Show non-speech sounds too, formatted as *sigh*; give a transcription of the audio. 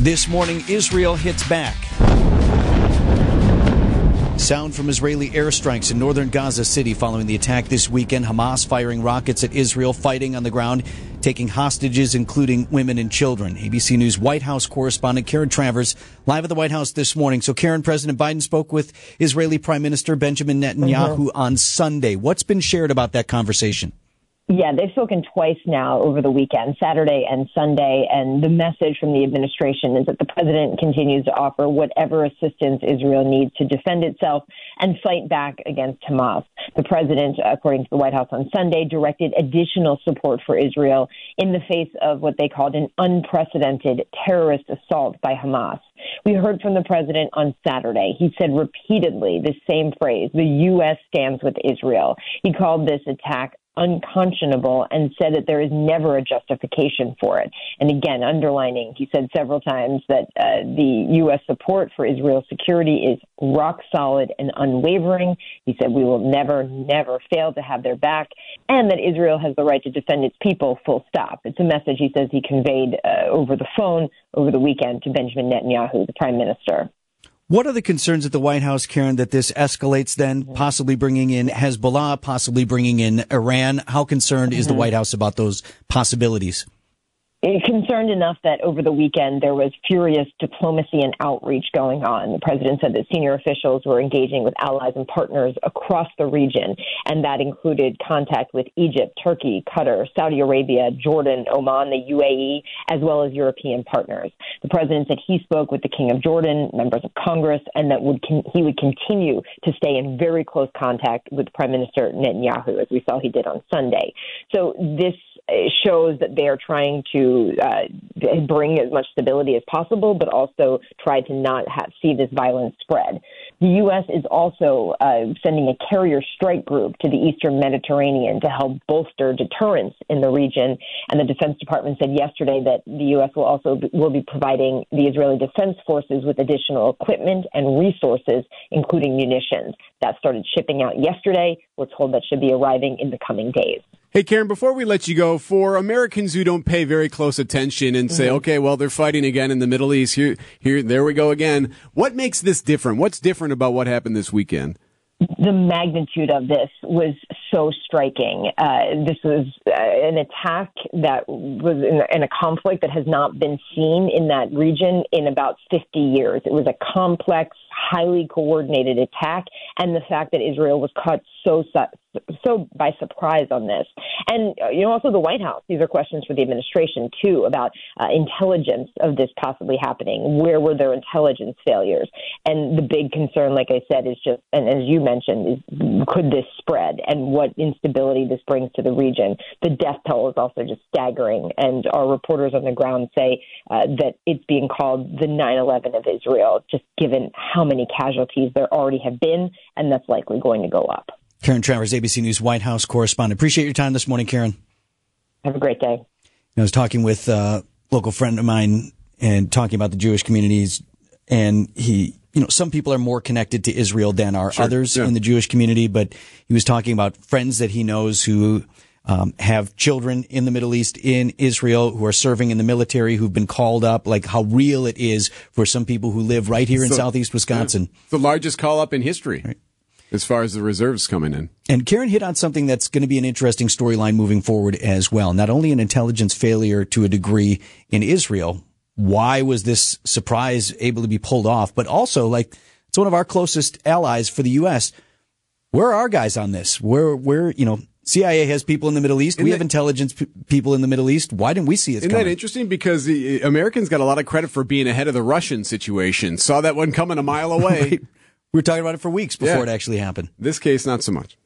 This morning, Israel hits back. Sound from Israeli airstrikes in northern Gaza City following the attack this weekend. Hamas firing rockets at Israel, fighting on the ground, taking hostages, including women and children. ABC News White House correspondent Karen Travers live at the White House this morning. So, Karen, President Biden spoke with Israeli Prime Minister Benjamin Netanyahu mm-hmm. on Sunday. What's been shared about that conversation? Yeah, they've spoken twice now over the weekend, Saturday and Sunday, and the message from the administration is that the president continues to offer whatever assistance Israel needs to defend itself and fight back against Hamas. The president, according to the White House on Sunday, directed additional support for Israel in the face of what they called an unprecedented terrorist assault by Hamas. We heard from the president on Saturday. He said repeatedly the same phrase the U.S. stands with Israel. He called this attack unconscionable and said that there is never a justification for it. And again, underlining, he said several times that uh, the U.S. support for Israel's security is rock solid and unwavering. He said we will never, never fail to have their back and that Israel has the right to defend its people, full stop. It's a message he says he conveyed uh, over the phone over the weekend to Benjamin Netanyahu, the prime minister. What are the concerns at the White House, Karen, that this escalates then, possibly bringing in Hezbollah, possibly bringing in Iran? How concerned mm-hmm. is the mm-hmm. White House about those possibilities? Concerned enough that over the weekend there was furious diplomacy and outreach going on. The president said that senior officials were engaging with allies and partners across the region, and that included contact with Egypt, Turkey, Qatar, Saudi Arabia, Jordan, Oman, the UAE, as well as European partners. The president said he spoke with the King of Jordan, members of Congress, and that would con- he would continue to stay in very close contact with Prime Minister Netanyahu, as we saw he did on Sunday. So this uh, shows that they are trying to uh, bring as much stability as possible, but also try to not have, see this violence spread. The U.S. is also uh, sending a carrier strike group to the eastern Mediterranean to help bolster deterrence in the region. And the Defense Department said yesterday that the U.S. will also be, will be providing the Israeli Defense Forces with additional equipment and resources, including munitions. That started shipping out yesterday. We're told that should be arriving in the coming days. Hey, Karen, before we let you go, for Americans who don't pay very close attention and say, mm-hmm. okay, well, they're fighting again in the Middle East. Here, here, there we go again. What makes this different? What's different about what happened this weekend? the magnitude of this was so striking. Uh, this was uh, an attack that was in, in, a conflict that has not been seen in that region in about 50 years. It was a complex, highly coordinated attack, and the fact that Israel was caught so so by surprise on this, and uh, you know also the White House. These are questions for the administration too about uh, intelligence of this possibly happening. Where were their intelligence failures? And the big concern, like I said, is just and as you mentioned, is could this spread and what instability this brings to the region? The death toll is also just staggering, and our reporters on the ground say uh, that it's being called the 9/11 of Israel, just given how many casualties there already have been, and that's likely going to go up. Karen Travers, ABC News White House correspondent. Appreciate your time this morning, Karen. Have a great day. I was talking with a local friend of mine and talking about the Jewish communities, and he, you know, some people are more connected to Israel than are sure. others yeah. in the Jewish community, but he was talking about friends that he knows who um, have children in the Middle East, in Israel, who are serving in the military, who've been called up, like how real it is for some people who live right here in so, southeast Wisconsin. The largest call up in history. Right as far as the reserves coming in. And Karen hit on something that's going to be an interesting storyline moving forward as well. Not only an intelligence failure to a degree in Israel, why was this surprise able to be pulled off? But also, like, it's one of our closest allies for the U.S. Where are our guys on this? Where, where, you know, CIA has people in the Middle East. Isn't we that, have intelligence p- people in the Middle East. Why didn't we see it? Isn't coming? that interesting? Because the Americans got a lot of credit for being ahead of the Russian situation. Saw that one coming a mile away. *laughs* right. We were talking about it for weeks before yeah. it actually happened. This case, not so much.